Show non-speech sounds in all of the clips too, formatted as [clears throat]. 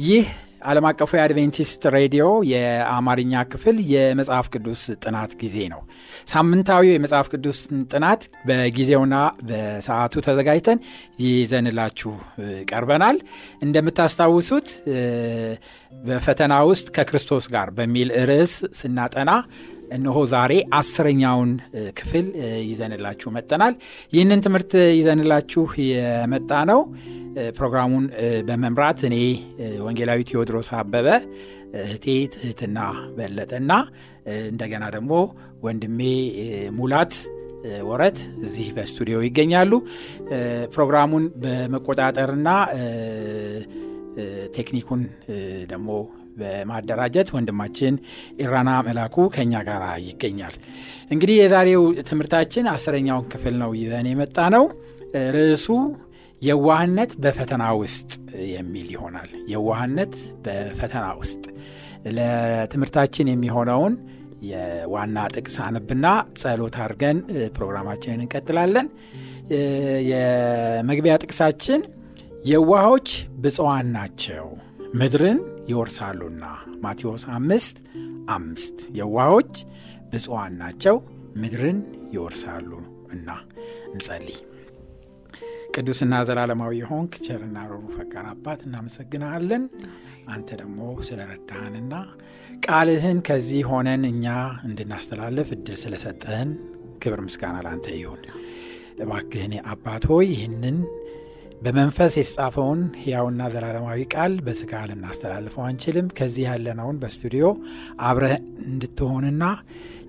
ይህ ዓለም አቀፉ የአድቬንቲስት ሬዲዮ የአማርኛ ክፍል የመጽሐፍ ቅዱስ ጥናት ጊዜ ነው። ሳምንታዊው የመጽሐፍ ቅዱስ ጥናት በጊዜውና በሰዓቱ ተዘጋጅተን ይዘንላችሁ ቀርበናል። እንደምታስታውሱት በፈተና ውስጥ ከክርስቶስ ጋር በሚል ርዕስ ስናጠና እነሆ ዛሬ አስረኛውን ክፍል ይዘንላችሁ መጠናል። ይህንን ትምህርት ይዘንላችሁ የመጣ ነው ፕሮግራሙን በመምራት እኔ ወንጌላዊ ቴዎድሮስ አበበ፣ እህቴ ትህትና በለጠና እንደገና ደግሞ ወንድሜ ሙላት ወረት እዚህ በስቱዲዮ ይገኛሉ። ፕሮግራሙን በመቆጣጠርና ቴክኒኩን ደግሞ በማደራጀት ወንድማችን ኢራና መላኩ ከኛ ጋር ይገኛል። እንግዲህ የዛሬው ትምህርታችን አስረኛውን ክፍል ነው ይዘን የመጣ ነው። ርዕሱ የዋህነት በፈተና ውስጥ የሚል ይሆናል። የዋህነት በፈተና ውስጥ ለትምህርታችን የሚሆነውን የዋና ጥቅስ አነብና ጸሎት አድርገን ፕሮግራማችንን እንቀጥላለን። የመግቢያ ጥቅሳችን የዋሆች ብፅዋን ናቸው ምድርን ይወርሳሉና ማቴዎስ አምስት አምስት የዋሆች ብፅዋን ናቸው ምድርን ይወርሳሉ እና እንጸልይ። ቅዱስና ዘላለማዊ የሆንክ ቸርና ሮሩ ፈቃር አባት እናመሰግናለን። አንተ ደግሞ ስለረዳህንና ቃልህን ከዚህ ሆነን እኛ እንድናስተላለፍ እድል ስለሰጠህን ክብር ምስጋና ለአንተ ይሁን። እባክህን አባት ሆይ ይህንን በመንፈስ የተጻፈውን ሕያውና ዘላለማዊ ቃል በስጋ ልናስተላልፈው አንችልም። ከዚህ ያለነውን በስቱዲዮ አብረህ እንድትሆንና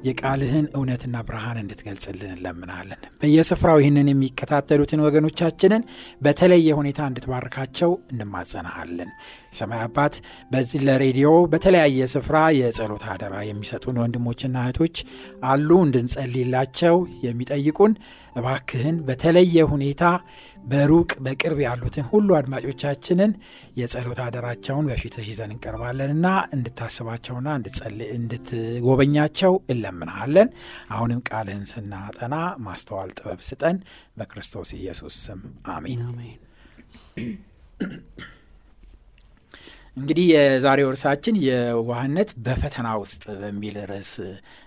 የቃልህን እውነትና ብርሃን እንድትገልጽልን እንለምናለን። በየስፍራው ይህንን የሚከታተሉትን ወገኖቻችንን በተለየ ሁኔታ እንድትባርካቸው እንማጸናሃለን። ሰማይ አባት በዚህ ለሬዲዮ በተለያየ ስፍራ የጸሎት አደራ የሚሰጡን ወንድሞችና እህቶች አሉ፣ እንድንጸልይላቸው የሚጠይቁን እባክህን በተለየ ሁኔታ በሩቅ በቅርብ ያሉትን ሁሉ አድማጮቻችንን የጸሎት አደራቸውን በፊትህ ይዘን እንቀርባለንና እንድታስባቸውና እንድትጎበኛቸው እንለምናሃለን። አሁንም ቃልህን ስናጠና ማስተዋል ጥበብ ስጠን፣ በክርስቶስ ኢየሱስ ስም አሜን። እንግዲህ የዛሬው እርሳችን የዋህነት በፈተና ውስጥ በሚል ርዕስ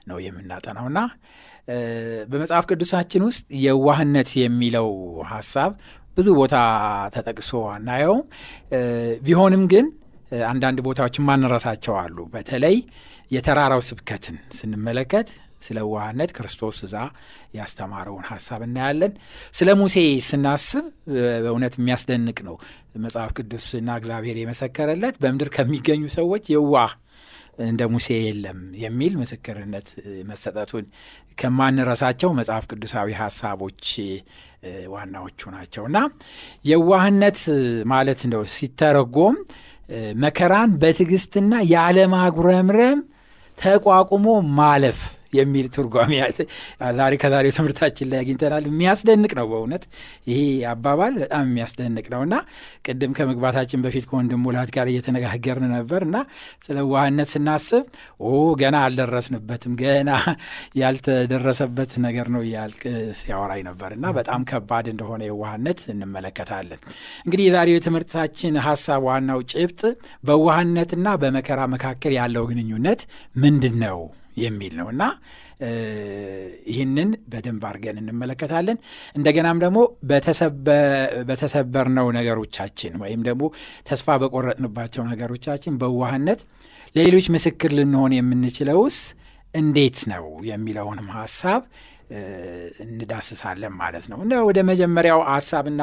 ነው የምናጠናውና በመጽሐፍ ቅዱሳችን ውስጥ የዋህነት የሚለው ሀሳብ ብዙ ቦታ ተጠቅሶ አናየውም። ቢሆንም ግን አንዳንድ ቦታዎች ማንረሳቸው አሉ። በተለይ የተራራው ስብከትን ስንመለከት ስለ ዋህነት ክርስቶስ እዛ ያስተማረውን ሀሳብ እናያለን። ስለ ሙሴ ስናስብ በእውነት የሚያስደንቅ ነው። መጽሐፍ ቅዱስና እግዚአብሔር የመሰከረለት በምድር ከሚገኙ ሰዎች የዋህ እንደ ሙሴ የለም የሚል ምስክርነት መሰጠቱን ከማንረሳቸው መጽሐፍ ቅዱሳዊ ሀሳቦች ዋናዎቹ ናቸው። እና የዋህነት ማለት እንደው ሲተረጎም መከራን በትዕግስትና ያለማጉረምረም ተቋቁሞ ማለፍ የሚል ትርጓሜ ዛሬ ከዛሬው ትምህርታችን ላይ አግኝተናል። የሚያስደንቅ ነው በእውነት። ይሄ አባባል በጣም የሚያስደንቅ ነው። እና ቅድም ከመግባታችን በፊት ከወንድም ሙላት ጋር እየተነጋገርን ነበር። እና ስለ ዋህነት ስናስብ ኦ ገና አልደረስንበትም ገና ያልተደረሰበት ነገር ነው እያልክ ሲያወራኝ ነበር። እና በጣም ከባድ እንደሆነ የዋህነት እንመለከታለን። እንግዲህ የዛሬው የትምህርታችን ሀሳብ ዋናው ጭብጥ በዋህነትና በመከራ መካከል ያለው ግንኙነት ምንድን ነው የሚል ነው እና ይህንን በደንብ አድርገን እንመለከታለን። እንደገናም ደግሞ በተሰበርነው ነገሮቻችን ወይም ደግሞ ተስፋ በቆረጥንባቸው ነገሮቻችን በዋህነት ለሌሎች ምስክር ልንሆን የምንችለውስ እንዴት ነው የሚለውንም ሀሳብ እንዳስሳለን ማለት ነው። ወደ መጀመሪያው ሀሳብና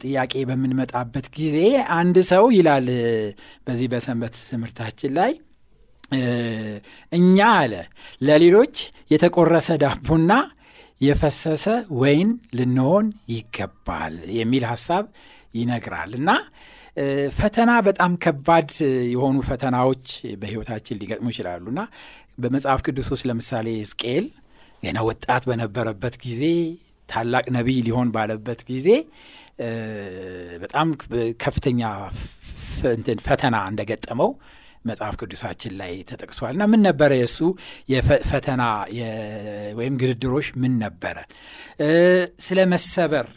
ጥያቄ በምንመጣበት ጊዜ አንድ ሰው ይላል በዚህ በሰንበት ትምህርታችን ላይ እኛ አለ ለሌሎች የተቆረሰ ዳቦና የፈሰሰ ወይን ልንሆን ይገባል የሚል ሀሳብ ይነግራል። እና ፈተና በጣም ከባድ የሆኑ ፈተናዎች በሕይወታችን ሊገጥሙ ይችላሉ። እና በመጽሐፍ ቅዱስ ውስጥ ለምሳሌ ሕዝቅኤል ገና ወጣት በነበረበት ጊዜ ታላቅ ነቢይ ሊሆን ባለበት ጊዜ በጣም ከፍተኛ ፈተና እንደገጠመው መጽሐፍ ቅዱሳችን ላይ ተጠቅሷል እና ምን ነበረ የእሱ የፈተና ወይም ግድድሮች ምን ነበረ? ስለ መሰበር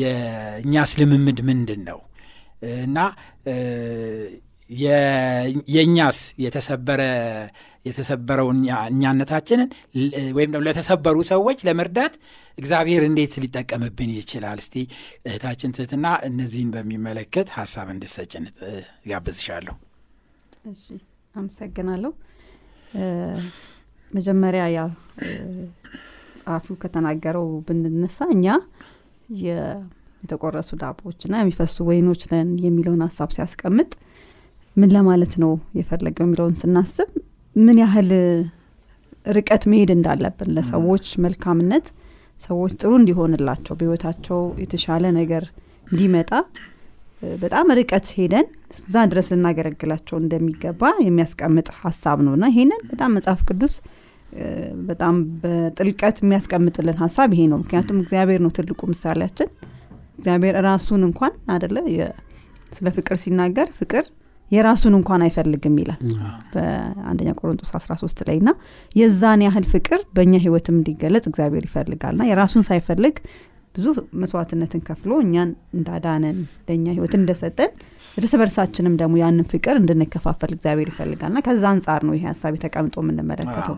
የእኛስ ልምምድ ምንድን ነው እና የእኛስ የተሰበረ የተሰበረው እኛነታችንን ወይም ደግሞ ለተሰበሩ ሰዎች ለመርዳት እግዚአብሔር እንዴት ሊጠቀምብን ይችላል? እስቲ እህታችን ትህትና እነዚህን በሚመለከት ሀሳብ እንድሰጭን ጋብዝሻለሁ። እሺ፣ አመሰግናለሁ። መጀመሪያ ያ ጸሐፊው ከተናገረው ብንነሳ እኛ የተቆረሱ ዳቦዎችና የሚፈሱ ወይኖች ነን የሚለውን ሀሳብ ሲያስቀምጥ ምን ለማለት ነው የፈለገው የሚለውን ስናስብ ምን ያህል ርቀት መሄድ እንዳለብን ለሰዎች መልካምነት ሰዎች ጥሩ እንዲሆንላቸው በህይወታቸው የተሻለ ነገር እንዲመጣ በጣም ርቀት ሄደን እዛ ድረስ ልናገለግላቸው እንደሚገባ የሚያስቀምጥ ሀሳብ ነው እና ይሄንን በጣም መጽሐፍ ቅዱስ በጣም በጥልቀት የሚያስቀምጥልን ሀሳብ ይሄ ነው። ምክንያቱም እግዚአብሔር ነው ትልቁ ምሳሌያችን። እግዚአብሔር ራሱን እንኳን አደለ ስለ ፍቅር ሲናገር ፍቅር የራሱን እንኳን አይፈልግም ይላል በአንደኛ ቆሮንቶስ 13 ላይ እና የዛን ያህል ፍቅር በእኛ ህይወትም እንዲገለጽ እግዚአብሔር ይፈልጋል ና የራሱን ሳይፈልግ ብዙ መስዋዕትነትን ከፍሎ እኛን እንዳዳነን ለእኛ ህይወትን እንደሰጠን እርስ በርሳችንም ደግሞ ያንን ፍቅር እንድንከፋፈል እግዚአብሔር ይፈልጋል። ና ከዛ አንጻር ነው ይሄ ሀሳብ ተቀምጦ የምንመለከተው።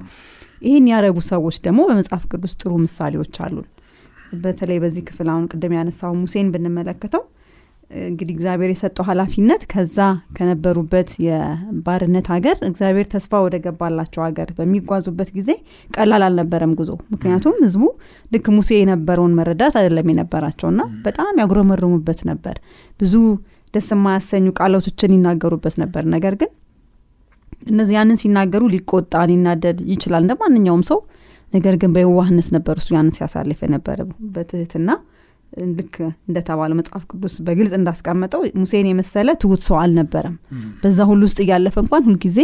ይህን ያደረጉ ሰዎች ደግሞ በመጽሐፍ ቅዱስ ጥሩ ምሳሌዎች አሉን። በተለይ በዚህ ክፍል አሁን ቅድም ያነሳው ሙሴን ብንመለከተው እንግዲህ እግዚአብሔር የሰጠው ኃላፊነት ከዛ ከነበሩበት የባርነት ሀገር እግዚአብሔር ተስፋ ወደ ገባላቸው ሀገር በሚጓዙበት ጊዜ ቀላል አልነበረም ጉዞ። ምክንያቱም ህዝቡ ልክ ሙሴ የነበረውን መረዳት አይደለም የነበራቸውና በጣም ያጉረመርሙበት ነበር። ብዙ ደስ የማያሰኙ ቃላቶችን ይናገሩበት ነበር። ነገር ግን እነዚህ ያንን ሲናገሩ ሊቆጣ ሊናደድ ይችላል እንደ ማንኛውም ሰው። ነገር ግን በየዋህነት ነበር እሱ ያንን ሲያሳልፍ የነበረ በትህትና ልክ እንደተባለው መጽሐፍ ቅዱስ በግልጽ እንዳስቀመጠው ሙሴን የመሰለ ትሁት ሰው አልነበረም። በዛ ሁሉ ውስጥ እያለፈ እንኳን ሁልጊዜ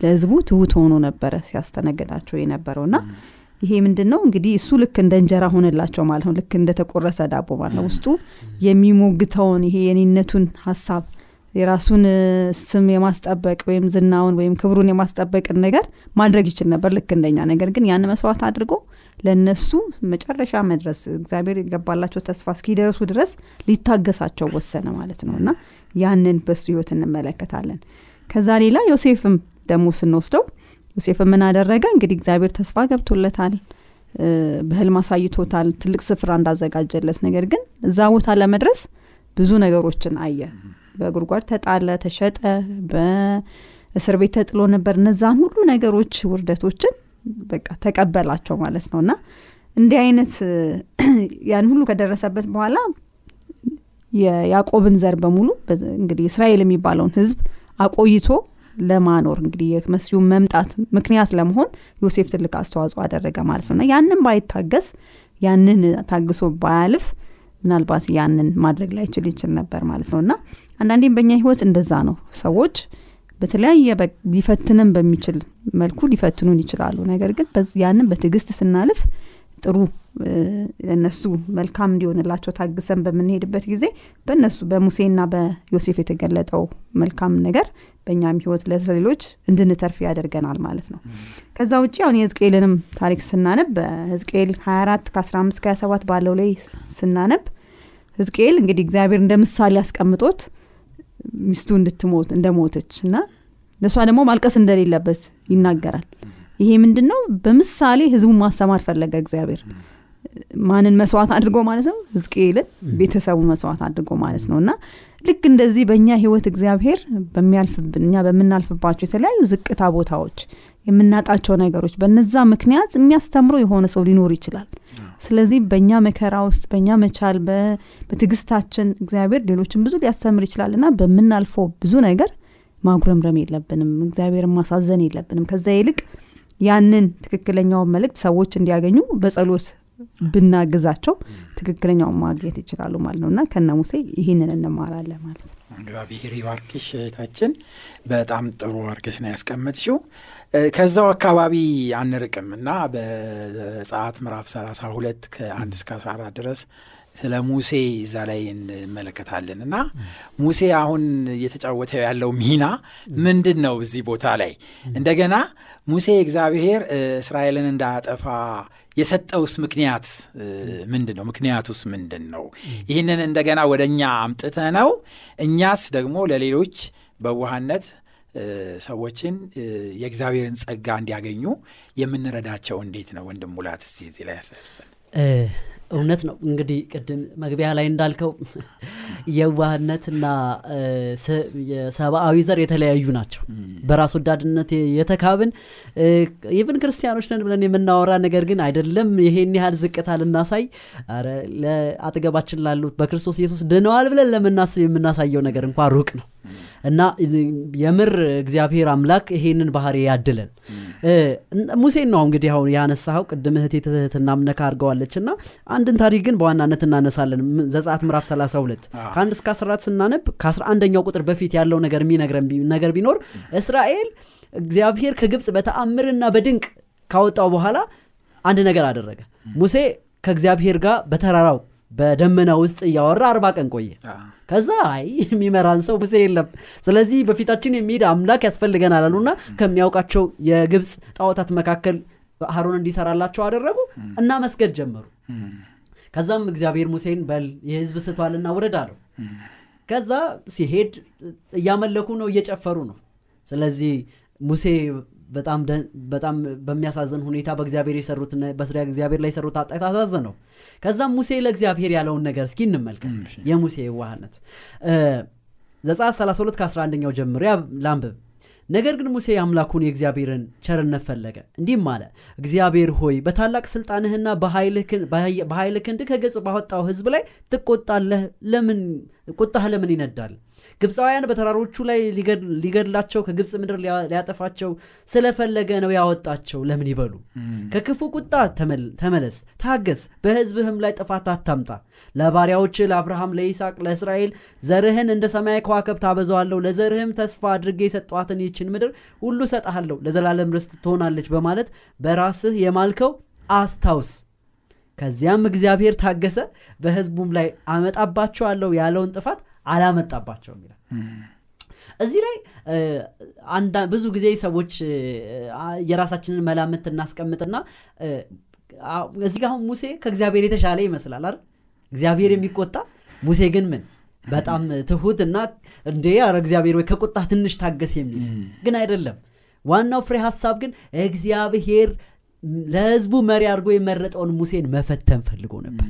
ለህዝቡ ትሁት ሆኖ ነበረ ሲያስተነግዳቸው የነበረው እና ይሄ ምንድን ነው እንግዲህ እሱ ልክ እንደ እንጀራ ሆነላቸው ማለት ነው። ልክ እንደተቆረሰ ዳቦ ማለት ነው። ውስጡ የሚሞግተውን ይሄ የኔነቱን ሀሳብ የራሱን ስም የማስጠበቅ ወይም ዝናውን ወይም ክብሩን የማስጠበቅን ነገር ማድረግ ይችል ነበር ልክ እንደኛ። ነገር ግን ያን መስዋዕት አድርጎ ለእነሱ መጨረሻ መድረስ እግዚአብሔር የገባላቸው ተስፋ እስኪደርሱ ድረስ ሊታገሳቸው ወሰነ ማለት ነው እና ያንን በሱ ህይወት እንመለከታለን። ከዛ ሌላ ዮሴፍም ደግሞ ስንወስደው ዮሴፍ ምን አደረገ? እንግዲህ እግዚአብሔር ተስፋ ገብቶለታል፣ በህልም አሳይቶታል፣ ትልቅ ስፍራ እንዳዘጋጀለት። ነገር ግን እዛ ቦታ ለመድረስ ብዙ ነገሮችን አየ። በጉድጓድ ተጣለ፣ ተሸጠ፣ በእስር ቤት ተጥሎ ነበር። እነዛን ሁሉ ነገሮች ውርደቶችን በቃ ተቀበላቸው ማለት ነው። እና እንዲህ አይነት [clears throat] ያን ሁሉ ከደረሰበት በኋላ የያዕቆብን ዘር በሙሉ እንግዲህ እስራኤል የሚባለውን ህዝብ አቆይቶ ለማኖር እንግዲህ የመሲሁን መምጣት ምክንያት ለመሆን ዮሴፍ ትልቅ አስተዋጽኦ አደረገ ማለት ነው። ያንን ባይታገስ ያንን ታግሶ ባያልፍ ምናልባት ያንን ማድረግ ላይችል ይችል ነበር ማለት ነው። እና አንዳንዴም በእኛ ህይወት እንደዛ ነው። ሰዎች በተለያየ ሊፈትንም በሚችል መልኩ ሊፈትኑን ይችላሉ። ነገር ግን ያንን በትዕግስት ስናልፍ ጥሩ እነሱ መልካም እንዲሆንላቸው ታግሰን በምንሄድበት ጊዜ በእነሱ በሙሴና በዮሴፍ የተገለጠው መልካም ነገር በእኛም ህይወት ለሌሎች እንድንተርፍ ያደርገናል ማለት ነው። ከዛ ውጭ አሁን የህዝቅኤልንም ታሪክ ስናነብ በህዝቅኤል 24 ከ15 ከ27 ባለው ላይ ስናነብ ህዝቅኤል እንግዲህ እግዚአብሔር እንደ ምሳሌ ያስቀምጦት ሚስቱ እንድትሞት እንደሞተች እና ለእሷ ደግሞ ማልቀስ እንደሌለበት ይናገራል። ይሄ ምንድን ነው? በምሳሌ ህዝቡን ማስተማር ፈለገ እግዚአብሔር። ማንን መስዋዕት አድርጎ ማለት ነው? ህዝቅኤልን ቤተሰቡን መስዋዕት አድርጎ ማለት ነው። እና ልክ እንደዚህ በእኛ ህይወት እግዚአብሔር በሚያልፍብን እኛ በምናልፍባቸው የተለያዩ ዝቅታ ቦታዎች የምናጣቸው ነገሮች በነዛ ምክንያት የሚያስተምሮ የሆነ ሰው ሊኖር ይችላል። ስለዚህ በእኛ መከራ ውስጥ በእኛ መቻል በትዕግስታችን እግዚአብሔር ሌሎችን ብዙ ሊያስተምር ይችላል እና በምናልፈው ብዙ ነገር ማጉረምረም የለብንም። እግዚአብሔርን ማሳዘን የለብንም። ከዛ ይልቅ ያንን ትክክለኛውን መልእክት ሰዎች እንዲያገኙ በጸሎት ብናግዛቸው ትክክለኛውን ማግኘት ይችላሉ ማለት ነው እና ከነ ሙሴ ይህንን እንማራለን ማለት ነው እግዚአብሔር ይባርክሽ እህታችን በጣም ጥሩ አርገሽ ነው ያስቀመጥሽው ከዛው አካባቢ አንርቅም እና በዘጸአት ምዕራፍ 32 ከአንድ እስከ 14 ድረስ ስለ ሙሴ እዛ ላይ እንመለከታለን። እና ሙሴ አሁን እየተጫወተ ያለው ሚና ምንድን ነው እዚህ ቦታ ላይ? እንደገና ሙሴ እግዚአብሔር እስራኤልን እንዳያጠፋ የሰጠውስ ምክንያት ምንድን ነው ምክንያቱስ ምንድን ነው ይህንን እንደገና ወደ እኛ አምጥተ ነው እኛስ ደግሞ ለሌሎች በዋህነት ሰዎችን የእግዚአብሔርን ጸጋ እንዲያገኙ የምንረዳቸው እንዴት ነው? ወንድም ሙላት እዚህ ላይ ያሳስተን እውነት ነው። እንግዲህ ቅድም መግቢያ ላይ እንዳልከው የዋህነትና የሰብአዊ ዘር የተለያዩ ናቸው። በራስ ወዳድነት የተካብን even ክርስቲያኖች ነን ብለን የምናወራ ነገር ግን አይደለም። ይሄን ያህል ዝቅታ ልናሳይ ረ ለአጠገባችን ላሉት በክርስቶስ ኢየሱስ ድነዋል ብለን ለምናስብ የምናሳየው ነገር እንኳ ሩቅ ነው እና የምር እግዚአብሔር አምላክ ይሄንን ባህሪ ያድለን። ሙሴን ነው እንግዲህ አሁን ያነሳኸው። ቅድም እህቴ ትህትናም ነካ አድርገዋለች እና አንድን ታሪክ ግን በዋናነት እናነሳለን። ዘጻት ምዕራፍ 32 ከአንድ እስከ 14 ስናነብ ከ11ኛው ቁጥር በፊት ያለው ነገር የሚነግረን ነገር ቢኖር እስራኤል እግዚአብሔር ከግብፅ በተአምርና በድንቅ ካወጣው በኋላ አንድ ነገር አደረገ። ሙሴ ከእግዚአብሔር ጋር በተራራው በደመና ውስጥ እያወራ አርባ ቀን ቆየ። ከዛ አይ የሚመራን ሰው ሙሴ የለም። ስለዚህ በፊታችን የሚሄድ አምላክ ያስፈልገናል አሉና ከሚያውቃቸው የግብፅ ጣዖታት መካከል ሀሮን እንዲሰራላቸው አደረጉ። እና መስገድ ጀመሩ። ከዛም እግዚአብሔር ሙሴን በል የህዝብ ስቷልና ውረድ አለው። ከዛ ሲሄድ እያመለኩ ነው እየጨፈሩ ነው። ስለዚህ ሙሴ በጣም በጣም በሚያሳዝን ሁኔታ በእግዚአብሔር የሰሩት በእግዚአብሔር ላይ የሰሩት አጣት አሳዘን ነው። ከዛም ሙሴ ለእግዚአብሔር ያለውን ነገር እስኪ እንመልከት። የሙሴ የዋህነት። ዘጻት 32 ከ11ኛው ጀምሮ ላንብብ። ነገር ግን ሙሴ አምላኩን የእግዚአብሔርን ቸርነት ፈለገ። እንዲህም አለ እግዚአብሔር ሆይ በታላቅ ስልጣንህና በኃይል ክንድ ከገጽ ባወጣው ህዝብ ላይ ትቆጣለህ? ለምን ቁጣህ ለምን ይነዳል ግብፃውያን በተራሮቹ ላይ ሊገድላቸው ከግብፅ ምድር ሊያጠፋቸው ስለፈለገ ነው ያወጣቸው። ለምን ይበሉ? ከክፉ ቁጣ ተመለስ ታገስ በህዝብህም ላይ ጥፋት አታምጣ። ለባሪያዎች ለአብርሃም ለይስቅ ለእስራኤል ዘርህን እንደ ሰማይ ከዋከብት አበዛዋለሁ። ለዘርህም ተስፋ አድርጌ የሰጠዋትን ይችን ምድር ሁሉ ሰጠሃለሁ ለዘላለም ርስት ትሆናለች በማለት በራስህ የማልከው አስታውስ። ከዚያም እግዚአብሔር ታገሰ በህዝቡም ላይ አመጣባቸዋለሁ ያለውን ጥፋት አላመጣባቸውም ይላል። እዚህ ላይ ብዙ ጊዜ ሰዎች የራሳችንን መላምት እናስቀምጥና እዚህ አሁን ሙሴ ከእግዚአብሔር የተሻለ ይመስላል አይደል? እግዚአብሔር የሚቆጣ ሙሴ ግን ምን? በጣም ትሁት እና እንዴ ኧረ እግዚአብሔር ወይ ከቁጣ ትንሽ ታገስ የሚል ግን አይደለም። ዋናው ፍሬ ሀሳብ ግን እግዚአብሔር ለህዝቡ መሪ አድርጎ የመረጠውን ሙሴን መፈተን ፈልጎ ነበር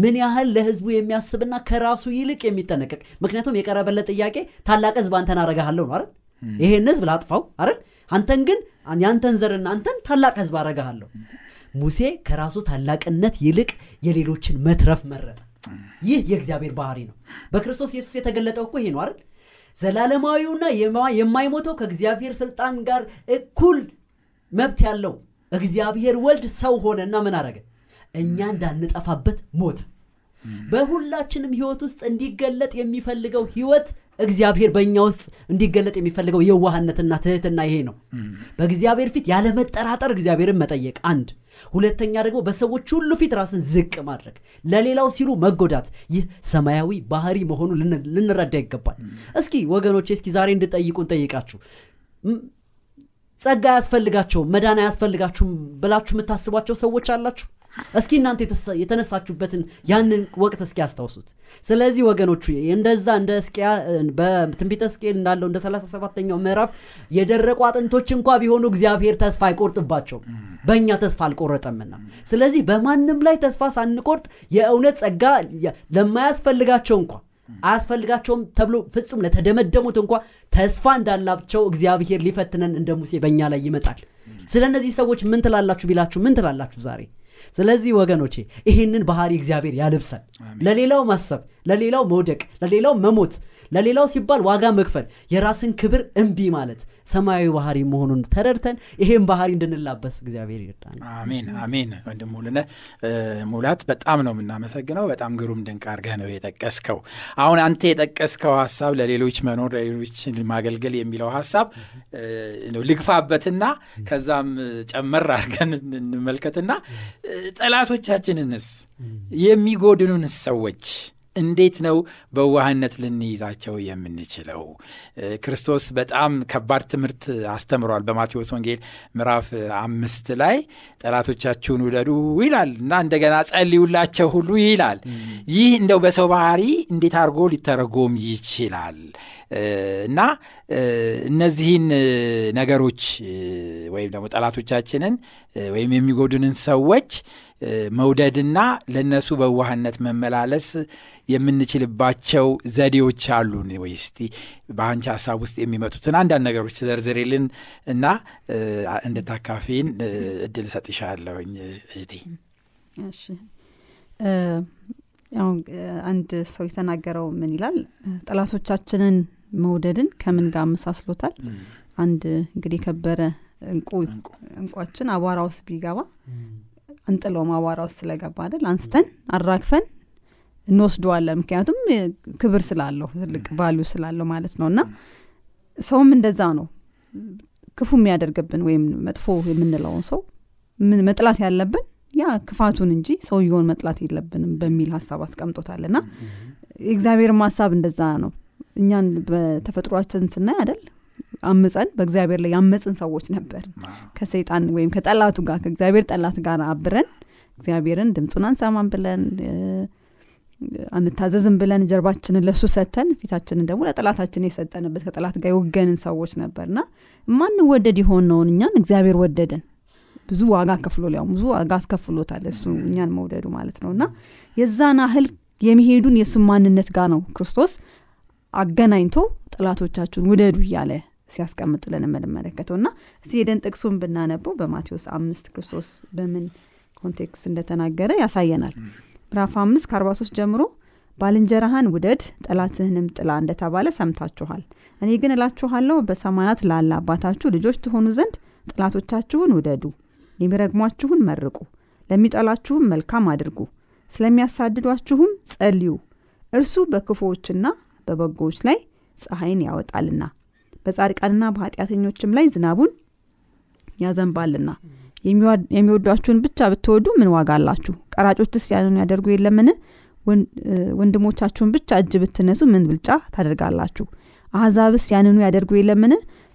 ምን ያህል ለህዝቡ የሚያስብና ከራሱ ይልቅ የሚጠነቀቅ? ምክንያቱም የቀረበለት ጥያቄ ታላቅ ህዝብ አንተን አረጋሃለሁ ነው አይደል? ይሄን ህዝብ ላጥፋው አይደል? አንተን ግን ያንተን ዘርና አንተን ታላቅ ህዝብ አረጋሃለሁ። ሙሴ ከራሱ ታላቅነት ይልቅ የሌሎችን መትረፍ መረጠ። ይህ የእግዚአብሔር ባህሪ ነው። በክርስቶስ ኢየሱስ የተገለጠው እኮ ይሄ ነው አይደል? ዘላለማዊውና የማይሞተው ከእግዚአብሔር ስልጣን ጋር እኩል መብት ያለው እግዚአብሔር ወልድ ሰው ሆነና ምን አረገ እኛ እንዳንጠፋበት ሞተ በሁላችንም ህይወት ውስጥ እንዲገለጥ የሚፈልገው ህይወት እግዚአብሔር በእኛ ውስጥ እንዲገለጥ የሚፈልገው የዋህነትና ትህትና ይሄ ነው። በእግዚአብሔር ፊት ያለመጠራጠር እግዚአብሔርን መጠየቅ አንድ። ሁለተኛ ደግሞ በሰዎች ሁሉ ፊት ራስን ዝቅ ማድረግ። ለሌላው ሲሉ መጎዳት። ይህ ሰማያዊ ባህሪ መሆኑ ልንረዳ ይገባል። እስኪ ወገኖች እስኪ ዛሬ እንድጠይቁን ጠይቃችሁ። ጸጋ አያስፈልጋቸውም መዳን አያስፈልጋችሁም ብላችሁ የምታስቧቸው ሰዎች አላችሁ እስኪ እናንተ የተነሳችሁበትን ያንን ወቅት እስኪ ያስታውሱት ስለዚህ ወገኖቹ እንደዛ እንደ እስቅያ በትንቢተ እስቅኤል እንዳለው እንደ 37ኛው ምዕራፍ የደረቁ አጥንቶች እንኳ ቢሆኑ እግዚአብሔር ተስፋ አይቆርጥባቸውም። በእኛ ተስፋ አልቆረጠምና። ስለዚህ በማንም ላይ ተስፋ ሳንቆርጥ የእውነት ጸጋ ለማያስፈልጋቸው እንኳ አያስፈልጋቸውም ተብሎ ፍጹም ለተደመደሙት እንኳ ተስፋ እንዳላቸው እግዚአብሔር ሊፈትነን እንደ ሙሴ በእኛ ላይ ይመጣል። ስለ እነዚህ ሰዎች ምን ትላላችሁ ቢላችሁ ምን ትላላችሁ ዛሬ ስለዚህ ወገኖቼ ይህንን ባህሪ እግዚአብሔር ያልብሰን ለሌላው ማሰብ ለሌላው መውደቅ ለሌላው መሞት ለሌላው ሲባል ዋጋ መክፈል የራስን ክብር እምቢ ማለት ሰማያዊ ባህሪ መሆኑን ተረድተን ይሄን ባህሪ እንድንላበስ እግዚአብሔር ይርዳል አሜን አሜን። ወንድም ሙሉነህ ሙላት በጣም ነው የምናመሰግነው። በጣም ግሩም ድንቅ አድርገህ ነው የጠቀስከው። አሁን አንተ የጠቀስከው ሀሳብ ለሌሎች መኖር ለሌሎች ማገልገል የሚለው ሀሳብ ልግፋበትና ከዛም ጨመር አድርገን እንመልከትና ጠላቶቻችንንስ የሚጎድኑንስ ሰዎች እንዴት ነው በዋህነት ልንይዛቸው የምንችለው? ክርስቶስ በጣም ከባድ ትምህርት አስተምሯል በማቴዎስ ወንጌል ምዕራፍ አምስት ላይ ጠላቶቻችሁን ውደዱ ይላል እና እንደገና ጸልዩላቸው ሁሉ ይላል። ይህ እንደው በሰው ባህሪ እንዴት አድርጎ ሊተረጎም ይችላል? እና እነዚህን ነገሮች ወይም ደግሞ ጠላቶቻችንን ወይም የሚጎዱንን ሰዎች መውደድና ለእነሱ በዋህነት መመላለስ የምንችልባቸው ዘዴዎች አሉን ወይ? እስቲ በአንቺ ሀሳብ ውስጥ የሚመጡትን አንዳንድ ነገሮች ዘርዝሬልን እና እንድታካፊን እድል እሰጥሻለሁኝ እህቴ። እሺ አንድ ሰው የተናገረው ምን ይላል? ጠላቶቻችንን መውደድን ከምን ጋር አመሳስሎታል? አንድ እንግዲህ የከበረ እንቁ እንቋችን አቧራ ውስጥ ቢገባ አንጥለውም አቧራ ውስጥ ስለገባ አይደል? አንስተን አራግፈን እንወስደዋለን። ምክንያቱም ክብር ስላለው ትልቅ ቫሊዩ ስላለው ማለት ነው። እና ሰውም እንደዛ ነው። ክፉ የሚያደርግብን ወይም መጥፎ የምንለውን ሰው መጥላት ያለብን ያ ክፋቱን እንጂ ሰውየውን መጥላት የለብንም በሚል ሀሳብ አስቀምጦታል። እና የእግዚአብሔርም ሀሳብ እንደዛ ነው። እኛን በተፈጥሯችን ስናይ አይደል አምፀን በእግዚአብሔር ላይ ያመፅን ሰዎች ነበር። ከሰይጣን ወይም ከጠላቱ ጋር ከእግዚአብሔር ጠላት ጋር አብረን እግዚአብሔርን ድምፁን አንሰማም ብለን አንታዘዝም ብለን ጀርባችንን ለሱ ሰተን ፊታችንን ደግሞ ለጠላታችን የሰጠንበት ከጠላት ጋር የወገንን ሰዎች ነበርና ማንወደድ የሆነውን እኛን እግዚአብሔር ወደደን። ብዙ ዋጋ ከፍሎ ሊያው ብዙ ዋጋ አስከፍሎታል እሱ እኛን መውደዱ ማለት ነው። እና የዛን ያህል የሚሄዱን የእሱን ማንነት ጋር ነው ክርስቶስ አገናኝቶ ጠላቶቻችሁን ውደዱ እያለ ሲያስቀምጥልን የምንመለከተው እና እስቲ ሄደን ጥቅሱን ብናነበው በማቴዎስ አምስት ክርስቶስ በምን context እንደተናገረ ያሳየናል። ምዕራፍ አምስት ከአርባ ሶስት ጀምሮ ባልንጀራህን ውደድ ጠላትህንም ጥላ እንደተባለ ሰምታችኋል። እኔ ግን እላችኋለሁ በሰማያት ላለ አባታችሁ ልጆች ትሆኑ ዘንድ ጠላቶቻችሁን ውደዱ የሚረግሟችሁን መርቁ ለሚጠላችሁም መልካም አድርጉ ስለሚያሳድዷችሁም ጸልዩ። እርሱ በክፉዎችና በበጎዎች ላይ ፀሐይን ያወጣልና በጻድቃንና በኃጢአተኞችም ላይ ዝናቡን ያዘንባልና። የሚወዷችሁን ብቻ ብትወዱ ምን ዋጋ አላችሁ? ቀራጮችስ ያንኑ ያደርጉ የለምን? ወንድሞቻችሁን ብቻ እጅ ብትነሱ ምን ብልጫ ታደርጋላችሁ? አሕዛብስ ያንኑ ያደርጉ የለምን?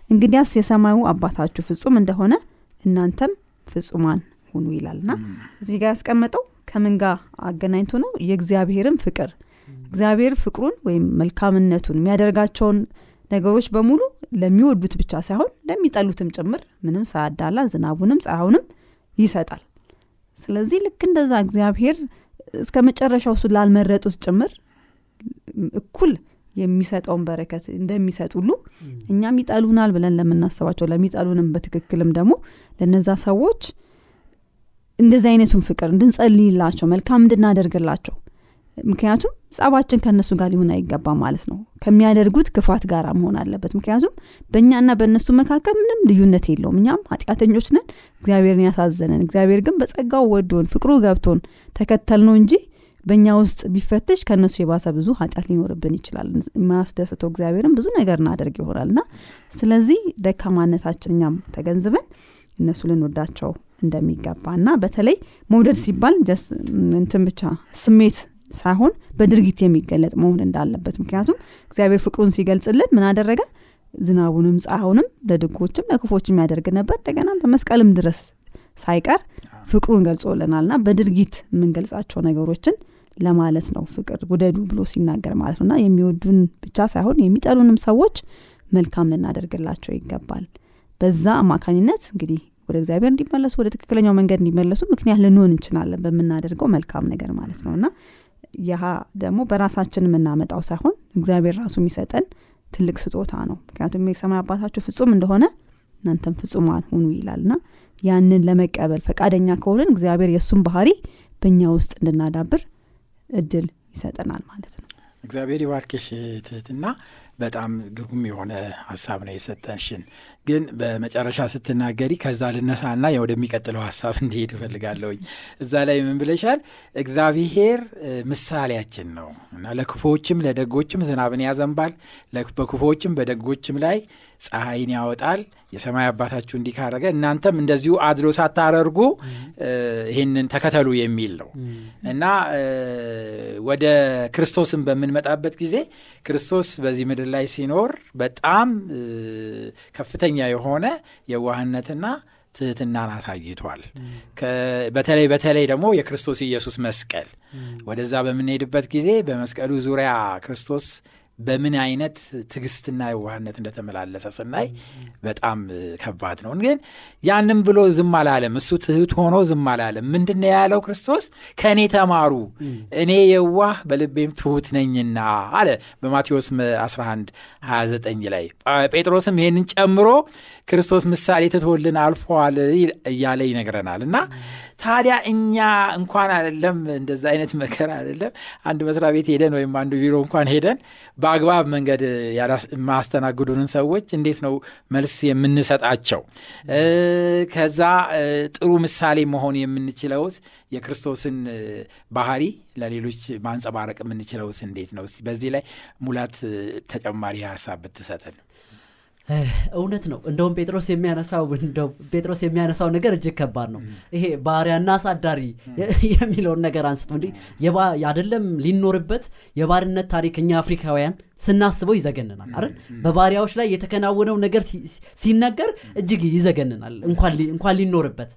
እንግዲያስ የሰማዩ አባታችሁ ፍጹም እንደሆነ እናንተም ፍጹማን ሁኑ ይላልና። እዚህ ጋር ያስቀመጠው ከምን ጋር አገናኝቶ ነው? የእግዚአብሔርን ፍቅር። እግዚአብሔር ፍቅሩን ወይም መልካምነቱን የሚያደርጋቸውን ነገሮች በሙሉ ለሚወዱት ብቻ ሳይሆን ለሚጠሉትም ጭምር ምንም ሳያዳላ ዝናቡንም ፀሐዩንም ይሰጣል። ስለዚህ ልክ እንደዛ እግዚአብሔር እስከ መጨረሻው እሱ ላልመረጡት ጭምር እኩል የሚሰጠውን በረከት እንደሚሰጥ ሁሉ እኛም ይጠሉናል ብለን ለምናስባቸው ለሚጠሉንም በትክክልም ደግሞ ለነዛ ሰዎች እንደዚህ አይነቱን ፍቅር እንድንጸልይላቸው መልካም እንድናደርግላቸው ምክንያቱም ጸባችን ከእነሱ ጋር ሊሆን አይገባም ማለት ነው። ከሚያደርጉት ክፋት ጋር መሆን አለበት። ምክንያቱም በእኛና በእነሱ መካከል ምንም ልዩነት የለውም። እኛም ኃጢአተኞች ነን እግዚአብሔርን ያሳዘነን እግዚአብሔር ግን በጸጋው ወዶን ፍቅሩ ገብቶን ተከተል ነው እንጂ በእኛ ውስጥ ቢፈትሽ ከእነሱ የባሰ ብዙ ኃጢአት ሊኖርብን ይችላል። የማያስደስተው እግዚአብሔርን ብዙ ነገር እናደርግ ይሆናል። እና ስለዚህ ደካማነታችን እኛም ተገንዝበን እነሱ ልንወዳቸው እንደሚገባ እና በተለይ መውደድ ሲባል እንትን ብቻ ስሜት ሳይሆን በድርጊት የሚገለጥ መሆን እንዳለበት። ምክንያቱም እግዚአብሔር ፍቅሩን ሲገልጽልን ምን አደረገ? ዝናቡንም ፀሐዩንም ለድጎችም ለክፎችም ያደርግ ነበር። እንደገና በመስቀልም ድረስ ሳይቀር ፍቅሩን ገልጾልናል ና በድርጊት የምንገልጻቸው ነገሮችን ለማለት ነው። ፍቅር ውደዱ ብሎ ሲናገር ማለት ነው። እና የሚወዱን ብቻ ሳይሆን የሚጠሉንም ሰዎች መልካም ልናደርግላቸው ይገባል። በዛ አማካኝነት እንግዲህ ወደ እግዚአብሔር እንዲመለሱ ወደ ትክክለኛው መንገድ እንዲመለሱ ምክንያት ልንሆን እንችላለን በምናደርገው መልካም ነገር ማለት ነው። እና ያህ ደግሞ በራሳችን የምናመጣው ሳይሆን እግዚአብሔር ራሱ የሚሰጠን ትልቅ ስጦታ ነው። ምክንያቱም የሰማይ አባታችሁ ፍጹም እንደሆነ እናንተም ፍጹማን ሁኑ ይላልና ያንን ለመቀበል ፈቃደኛ ከሆንን እግዚአብሔር የእሱን ባህሪ በእኛ ውስጥ እንድናዳብር እድል ይሰጠናል ማለት ነው። እግዚአብሔር ይባርክሽ ትህትና። በጣም ግሩም የሆነ ሀሳብ ነው የሰጠንሽን። ግን በመጨረሻ ስትናገሪ ከዛ ልነሳና ወደሚቀጥለው ሀሳብ እንዲሄድ እፈልጋለሁኝ። እዛ ላይ ምን ብለሻል? እግዚአብሔር ምሳሌያችን ነው እና ለክፉዎችም ለደጎችም ዝናብን ያዘንባል፣ በክፉዎችም በደጎችም ላይ ፀሐይን ያወጣል። የሰማይ አባታችሁ እንዲህ ካረገ እናንተም እንደዚሁ አድሎ ሳታደርጉ ይህንን ተከተሉ የሚል ነው እና ወደ ክርስቶስን በምንመጣበት ጊዜ ክርስቶስ በዚህ ምድር ላይ ሲኖር በጣም ከፍተኛ የሆነ የዋህነትና ትህትናን አሳይቷል። በተለይ በተለይ ደግሞ የክርስቶስ ኢየሱስ መስቀል ወደዛ በምንሄድበት ጊዜ በመስቀሉ ዙሪያ ክርስቶስ በምን አይነት ትዕግስትና የዋህነት እንደተመላለሰ ስናይ በጣም ከባድ ነው። ግን ያንም ብሎ ዝም አላለም። እሱ ትሁት ሆኖ ዝም አላለም። ምንድን ነው ያለው ክርስቶስ? ከእኔ ተማሩ እኔ የዋህ በልቤም ትሁት ነኝና አለ በማቴዎስ 11 29 ላይ። ጴጥሮስም ይህንን ጨምሮ ክርስቶስ ምሳሌ ትቶልን አልፏል እያለ ይነግረናል። እና ታዲያ እኛ እንኳን አይደለም እንደዛ አይነት መከራ አይደለም አንድ መስሪያ ቤት ሄደን ወይም አንዱ ቢሮ እንኳን ሄደን በአግባብ መንገድ የማያስተናግዱንን ሰዎች እንዴት ነው መልስ የምንሰጣቸው? ከዛ ጥሩ ምሳሌ መሆን የምንችለውስ የክርስቶስን ባህሪ ለሌሎች ማንጸባረቅ የምንችለውስ እንዴት ነው? በዚህ ላይ ሙላት ተጨማሪ ሀሳብ ብትሰጠን። እውነት ነው። እንደውም ጴጥሮስ የሚያነሳው እንደው ጴጥሮስ የሚያነሳው ነገር እጅግ ከባድ ነው። ይሄ ባሪያና አሳዳሪ [laughs] የሚለውን ነገር አንስቶ እንዲህ አይደለም ሊኖርበት የባርነት ታሪክ እኛ አፍሪካውያን ስናስበው ይዘገንናል አይደል? በባሪያዎች ላይ የተከናወነው ነገር ሲነገር እጅግ ይዘገንናል እንኳን ሊኖርበት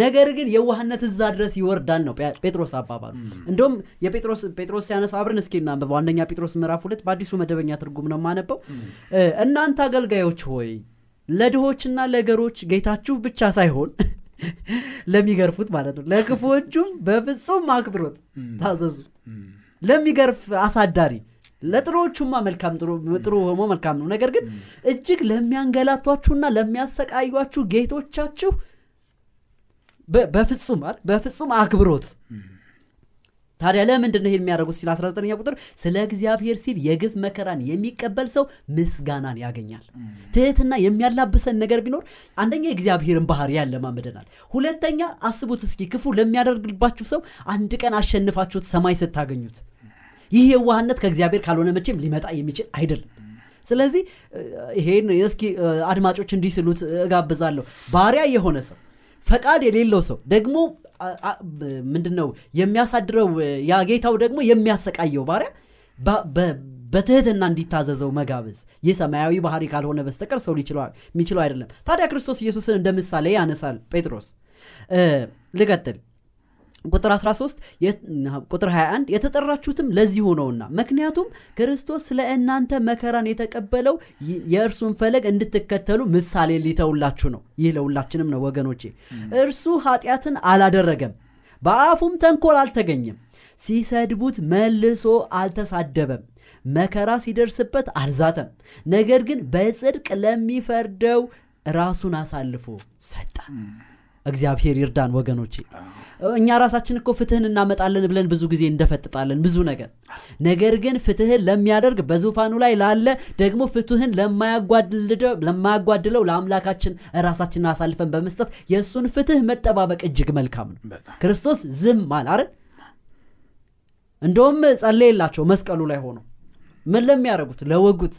ነገር ግን የዋህነት እዛ ድረስ ይወርዳል ነው ጴጥሮስ አባባሉ። እንደውም የጴጥሮስ ጴጥሮስ ሲያነሳ አብረን እስኪ እናንብብ። በአንደኛ ጴጥሮስ ምዕራፍ ሁለት በአዲሱ መደበኛ ትርጉም ነው የማነበው። እናንተ አገልጋዮች ሆይ ለድሆችና ለገሮች ጌታችሁ ብቻ ሳይሆን [laughs] ለሚገርፉት ማለት ነው ለክፉዎቹም በፍጹም አክብሮት ታዘዙ። ለሚገርፍ አሳዳሪ ለጥሩዎቹማ መልካም ጥሩ ሆሞ መልካም ነው። ነገር ግን እጅግ ለሚያንገላቷችሁና ለሚያሰቃዩችሁ ጌቶቻችሁ በፍጹም በፍጹም አክብሮት። ታዲያ ለምንድን ነው ይሄን የሚያደርጉት ሲል 19ኛ ቁጥር ስለ እግዚአብሔር ሲል የግፍ መከራን የሚቀበል ሰው ምስጋናን ያገኛል። ትህትና የሚያላብሰን ነገር ቢኖር አንደኛ የእግዚአብሔርን ባህር ያለማምደናል ሁለተኛ አስቡት እስኪ ክፉ ለሚያደርግባችሁ ሰው አንድ ቀን አሸንፋችሁት ሰማይ ስታገኙት። ይህ የዋህነት ከእግዚአብሔር ካልሆነ መቼም ሊመጣ የሚችል አይደለም። ስለዚህ ይሄን እስኪ አድማጮች እንዲስሉት እጋብዛለሁ። ባሪያ የሆነ ሰው ፈቃድ የሌለው ሰው ደግሞ ምንድን ነው የሚያሳድረው ያ ጌታው ደግሞ የሚያሰቃየው ባሪያ በትህትና እንዲታዘዘው መጋበዝ። ይህ ሰማያዊ ባህሪ ካልሆነ በስተቀር ሰው የሚችለው አይደለም። ታዲያ ክርስቶስ ኢየሱስን እንደ ምሳሌ ያነሳል ጴጥሮስ። ልቀጥል ቁጥር 13 ቁጥር 21 የተጠራችሁትም ለዚሁ ነውና ምክንያቱም ክርስቶስ ስለ እናንተ መከራን የተቀበለው የእርሱን ፈለግ እንድትከተሉ ምሳሌ ሊተውላችሁ ነው። ይህ ለሁላችንም ነው ወገኖቼ። እርሱ ኃጢአትን አላደረገም በአፉም ተንኮል አልተገኘም። ሲሰድቡት መልሶ አልተሳደበም መከራ ሲደርስበት አልዛተም። ነገር ግን በጽድቅ ለሚፈርደው ራሱን አሳልፎ ሰጠ እግዚአብሔር ይርዳን ወገኖቼ። እኛ ራሳችን እኮ ፍትህን እናመጣለን ብለን ብዙ ጊዜ እንደፈጥጣለን ብዙ ነገር። ነገር ግን ፍትህን ለሚያደርግ በዙፋኑ ላይ ላለ ደግሞ ፍትህን ለማያጓድለው ለአምላካችን ራሳችንን አሳልፈን በመስጠት የእሱን ፍትህ መጠባበቅ እጅግ መልካም ነው። ክርስቶስ ዝም አል አይደል? እንደውም ጸለየላቸው መስቀሉ ላይ ሆኖ። ምን ለሚያደርጉት? ለወጉት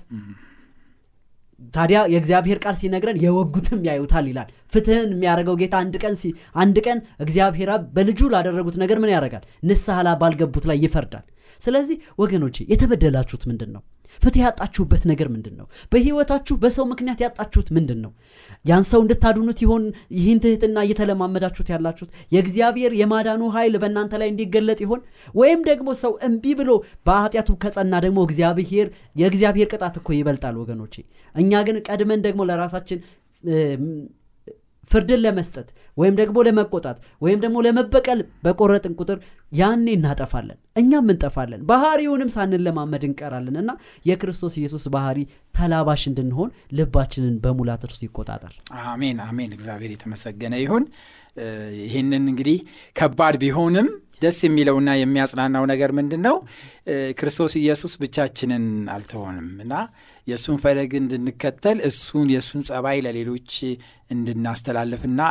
ታዲያ የእግዚአብሔር ቃል ሲነግረን የወጉትም ያዩታል ይላል። ፍትህን የሚያደርገው ጌታ አንድ ቀን አንድ ቀን እግዚአብሔር በልጁ ላደረጉት ነገር ምን ያደርጋል? ንስሐ ባልገቡት ላይ ይፈርዳል። ስለዚህ ወገኖቼ የተበደላችሁት ምንድን ነው ፍትህ ያጣችሁበት ነገር ምንድን ነው በህይወታችሁ በሰው ምክንያት ያጣችሁት ምንድን ነው ያን ሰው እንድታድኑት ይሆን? ይህን ትህትና እየተለማመዳችሁት ያላችሁት የእግዚአብሔር የማዳኑ ኃይል በእናንተ ላይ እንዲገለጥ ይሆን? ወይም ደግሞ ሰው እምቢ ብሎ በኃጢአቱ ከጸና ደግሞ እግዚአብሔር የእግዚአብሔር ቅጣት እኮ ይበልጣል ወገኖቼ። እኛ ግን ቀድመን ደግሞ ለራሳችን ፍርድን ለመስጠት ወይም ደግሞ ለመቆጣት ወይም ደግሞ ለመበቀል በቆረጥን ቁጥር ያኔ እናጠፋለን እኛም እንጠፋለን ባህሪውንም ሳንለማመድ እንቀራለን እና የክርስቶስ ኢየሱስ ባህሪ ተላባሽ እንድንሆን ልባችንን በሙላት እርሱ ይቆጣጠር። አሜን አሜን። እግዚአብሔር የተመሰገነ ይሁን። ይህንን እንግዲህ ከባድ ቢሆንም ደስ የሚለውና የሚያጽናናው ነገር ምንድን ነው? ክርስቶስ ኢየሱስ ብቻችንን አልተሆንም እና የእሱን ፈለግ እንድንከተል እሱን የእሱን ጸባይ ለሌሎች እንድናስተላልፍና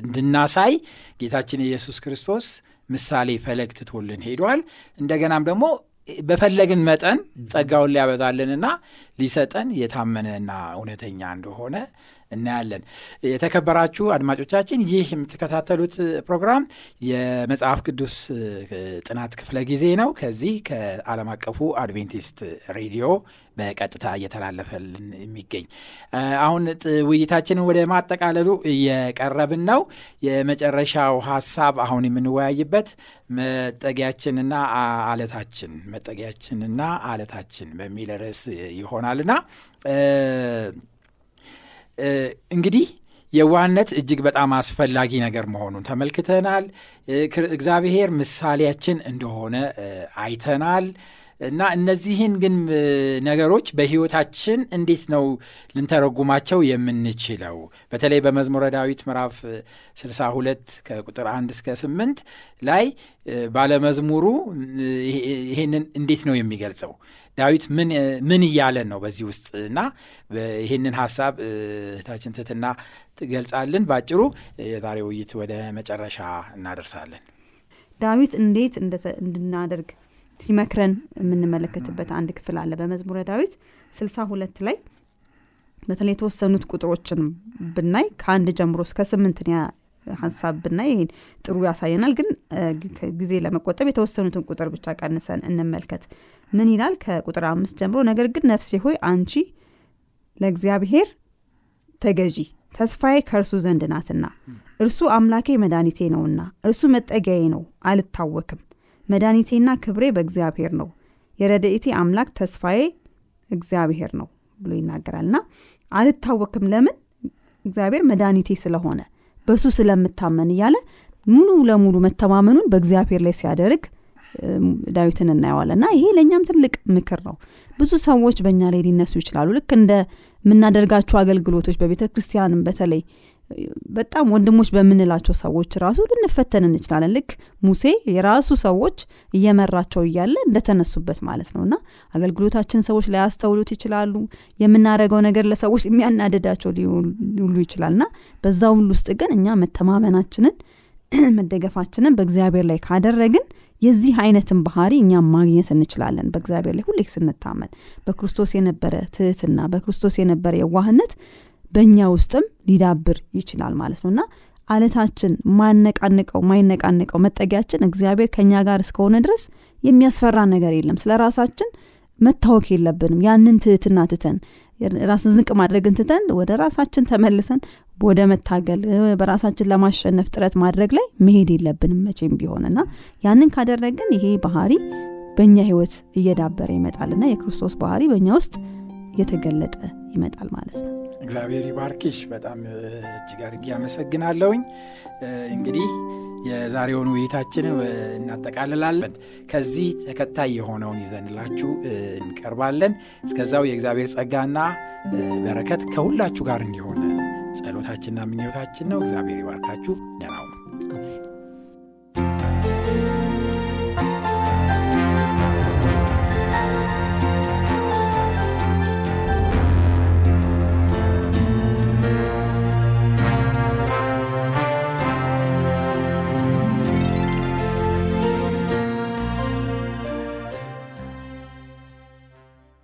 እንድናሳይ ጌታችን ኢየሱስ ክርስቶስ ምሳሌ ፈለግ ትቶልን ሄዷል። እንደገናም ደግሞ በፈለግን መጠን ጸጋውን ሊያበዛልንና ሊሰጠን የታመነና እውነተኛ እንደሆነ እናያለን። የተከበራችሁ አድማጮቻችን ይህ የምትከታተሉት ፕሮግራም የመጽሐፍ ቅዱስ ጥናት ክፍለ ጊዜ ነው። ከዚህ ከዓለም አቀፉ አድቬንቲስት ሬዲዮ በቀጥታ እየተላለፈልን የሚገኝ አሁን ውይይታችንን ወደ ማጠቃለሉ እየቀረብን ነው። የመጨረሻው ሀሳብ አሁን የምንወያይበት መጠጊያችንና አለታችን መጠጊያችንና አለታችን በሚል ርዕስ ይሆናልና እንግዲህ የዋህነት እጅግ በጣም አስፈላጊ ነገር መሆኑን ተመልክተናል። እግዚአብሔር ምሳሌያችን እንደሆነ አይተናል። እና እነዚህን ግን ነገሮች በሕይወታችን እንዴት ነው ልንተረጉማቸው የምንችለው? በተለይ በመዝሙረ ዳዊት ምዕራፍ 62 ከቁጥር 1 እስከ 8 ላይ ባለመዝሙሩ ይሄንን እንዴት ነው የሚገልጸው? ዳዊት ምን እያለን ነው በዚህ ውስጥ? እና ይህንን ሀሳብ እህታችን ትትና ትገልጻልን። ባጭሩ የዛሬ ውይይት ወደ መጨረሻ እናደርሳለን። ዳዊት እንዴት እንድናደርግ ሲመክረን የምንመለከትበት አንድ ክፍል አለ በመዝሙረ ዳዊት ስልሳ ሁለት ላይ በተለይ የተወሰኑት ቁጥሮችን ብናይ ከአንድ ጀምሮ እስከ ስምንትን ሀሳብ ብናይ ጥሩ ያሳየናል። ግን ጊዜ ለመቆጠብ የተወሰኑትን ቁጥር ብቻ ቀንሰን እንመልከት። ምን ይላል? ከቁጥር አምስት ጀምሮ ነገር ግን ነፍሴ ሆይ አንቺ ለእግዚአብሔር ተገዢ፣ ተስፋዬ ከእርሱ ዘንድ ናትና፣ እርሱ አምላኬ መድኃኒቴ ነውና፣ እርሱ መጠጊያዬ ነው፣ አልታወክም መድኃኒቴና ክብሬ በእግዚአብሔር ነው፣ የረድኤቴ አምላክ ተስፋዬ እግዚአብሔር ነው ብሎ ይናገራልና አልታወክም። ለምን? እግዚአብሔር መድኃኒቴ ስለሆነ በሱ ስለምታመን እያለ ሙሉ ለሙሉ መተማመኑን በእግዚአብሔር ላይ ሲያደርግ ዳዊትን እናየዋለን እና ይሄ ለእኛም ትልቅ ምክር ነው። ብዙ ሰዎች በእኛ ላይ ሊነሱ ይችላሉ። ልክ እንደ የምናደርጋቸው አገልግሎቶች በቤተ ክርስቲያንም በተለይ በጣም ወንድሞች በምንላቸው ሰዎች ራሱ ልንፈተን እንችላለን። ልክ ሙሴ የራሱ ሰዎች እየመራቸው እያለ እንደተነሱበት ማለት ነው እና አገልግሎታችን ሰዎች ላያስተውሉት ይችላሉ። የምናደርገው ነገር ለሰዎች የሚያናደዳቸው ሊውሉ ይችላል እና በዛ ሁሉ ውስጥ ግን እኛ መተማመናችንን መደገፋችንን በእግዚአብሔር ላይ ካደረግን የዚህ አይነትን ባህሪ እኛም ማግኘት እንችላለን። በእግዚአብሔር ላይ ሁሌ ስንታመን በክርስቶስ የነበረ ትህትና፣ በክርስቶስ የነበረ የዋህነት በእኛ ውስጥም ሊዳብር ይችላል ማለት ነው እና አለታችን ማነቃንቀው ማይነቃንቀው መጠጊያችን እግዚአብሔር ከእኛ ጋር እስከሆነ ድረስ የሚያስፈራ ነገር የለም። ስለ ራሳችን መታወክ የለብንም። ያንን ትህትና ትተን ራስን ዝቅ ማድረግን ትተን ወደ ራሳችን ተመልሰን ወደ መታገል በራሳችን ለማሸነፍ ጥረት ማድረግ ላይ መሄድ የለብንም መቼም ቢሆንና ያንን ካደረግን ይሄ ባህሪ በእኛ ህይወት እየዳበረ ይመጣልና የክርስቶስ ባህሪ በእኛ ውስጥ እየተገለጠ ይመጣል ማለት ነው። እግዚአብሔር ይባርክሽ። በጣም እጅግ አድርጌ አመሰግናለሁኝ። እንግዲህ የዛሬውን ውይይታችን እናጠቃልላለን። ከዚህ ተከታይ የሆነውን ይዘንላችሁ እንቀርባለን። እስከዛው የእግዚአብሔር ጸጋና በረከት ከሁላችሁ ጋር እንዲሆን ጸሎታችንና ምኞታችን ነው። እግዚአብሔር ይባርካችሁ። ደህና